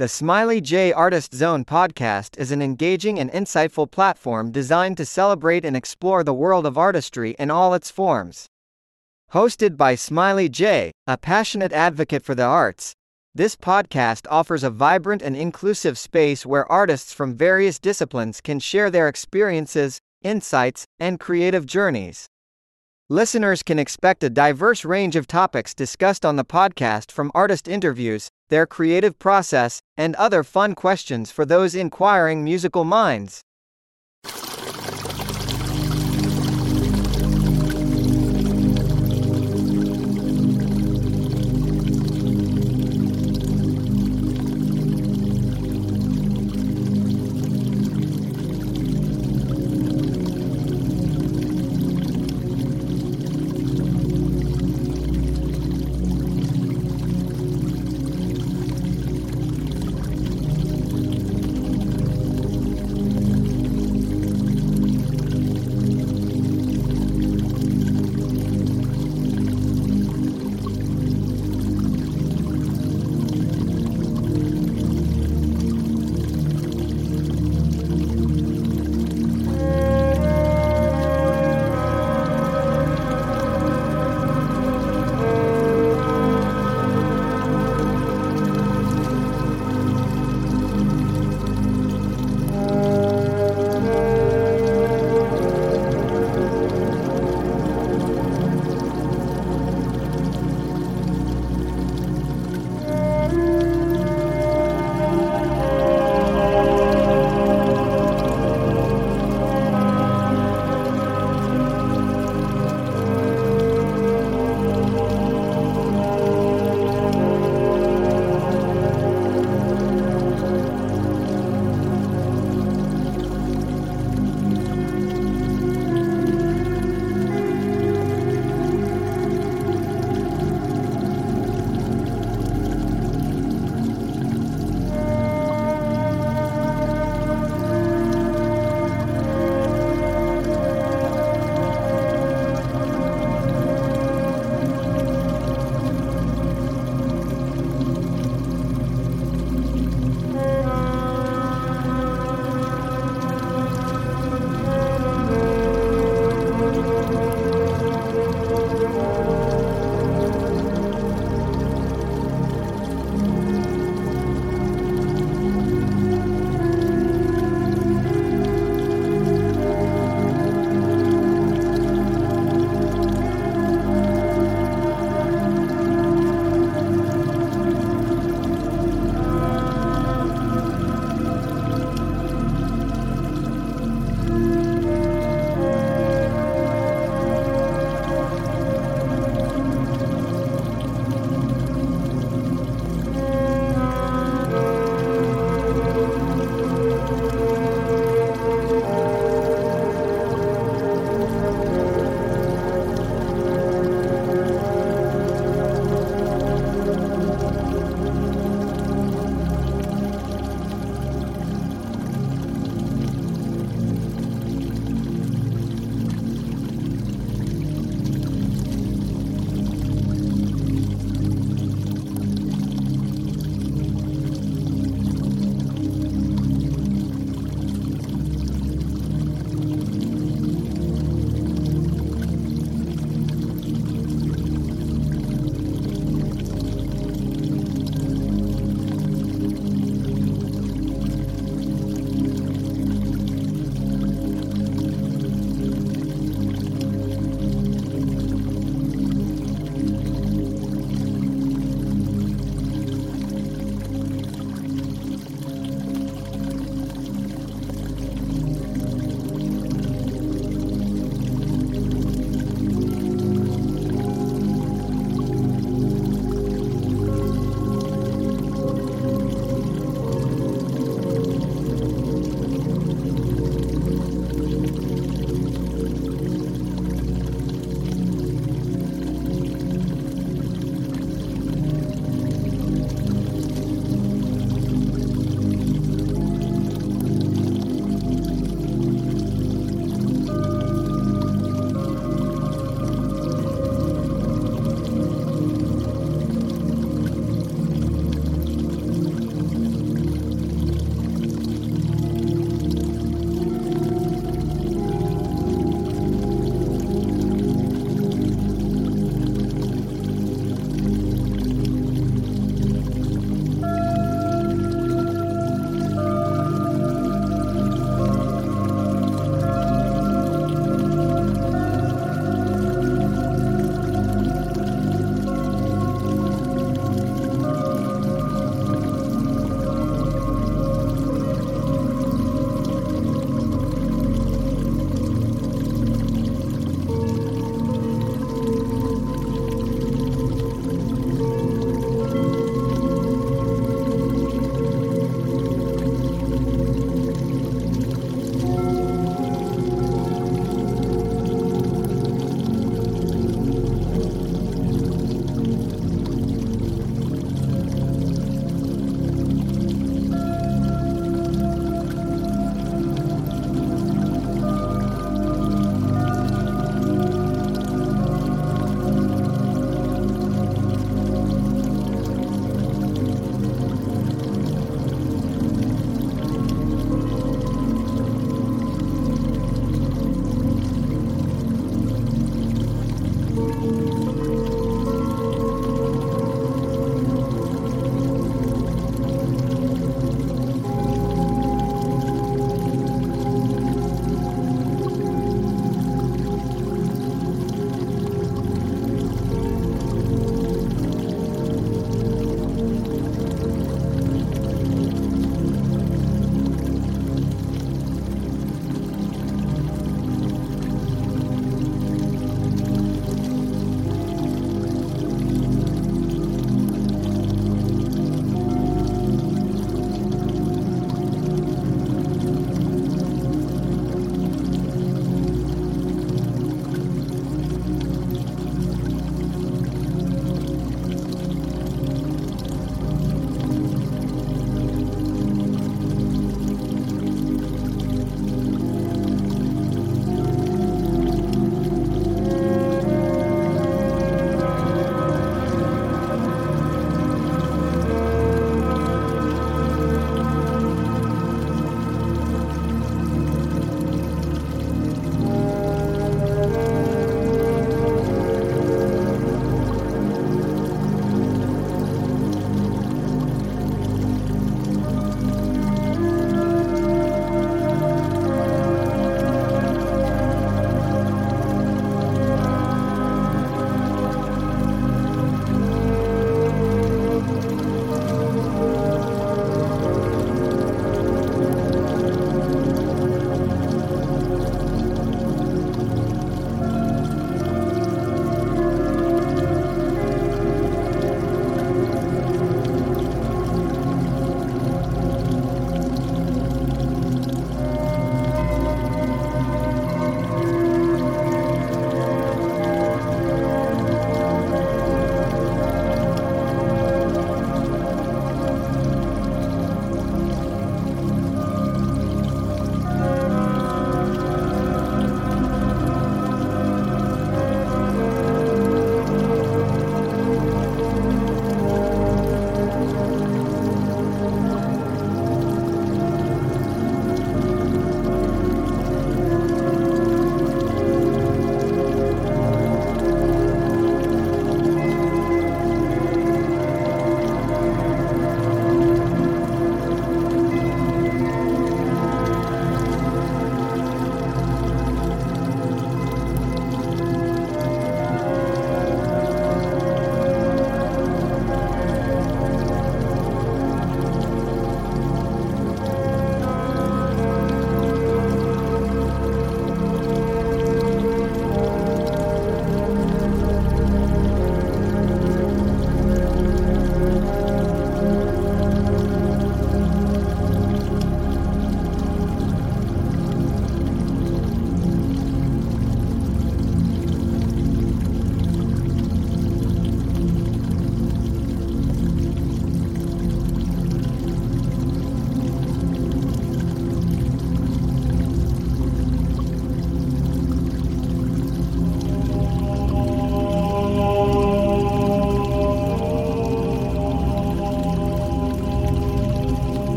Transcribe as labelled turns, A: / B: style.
A: The Smiley J Artist Zone podcast is an engaging and insightful platform designed to celebrate and explore the world of artistry in all its forms. Hosted by Smiley J, a passionate advocate for the arts, this podcast offers a vibrant and inclusive space where artists from various disciplines can share their experiences, insights, and creative journeys. Listeners can expect a diverse range of topics discussed on the podcast from artist interviews, their creative process, and other fun questions for those inquiring musical minds.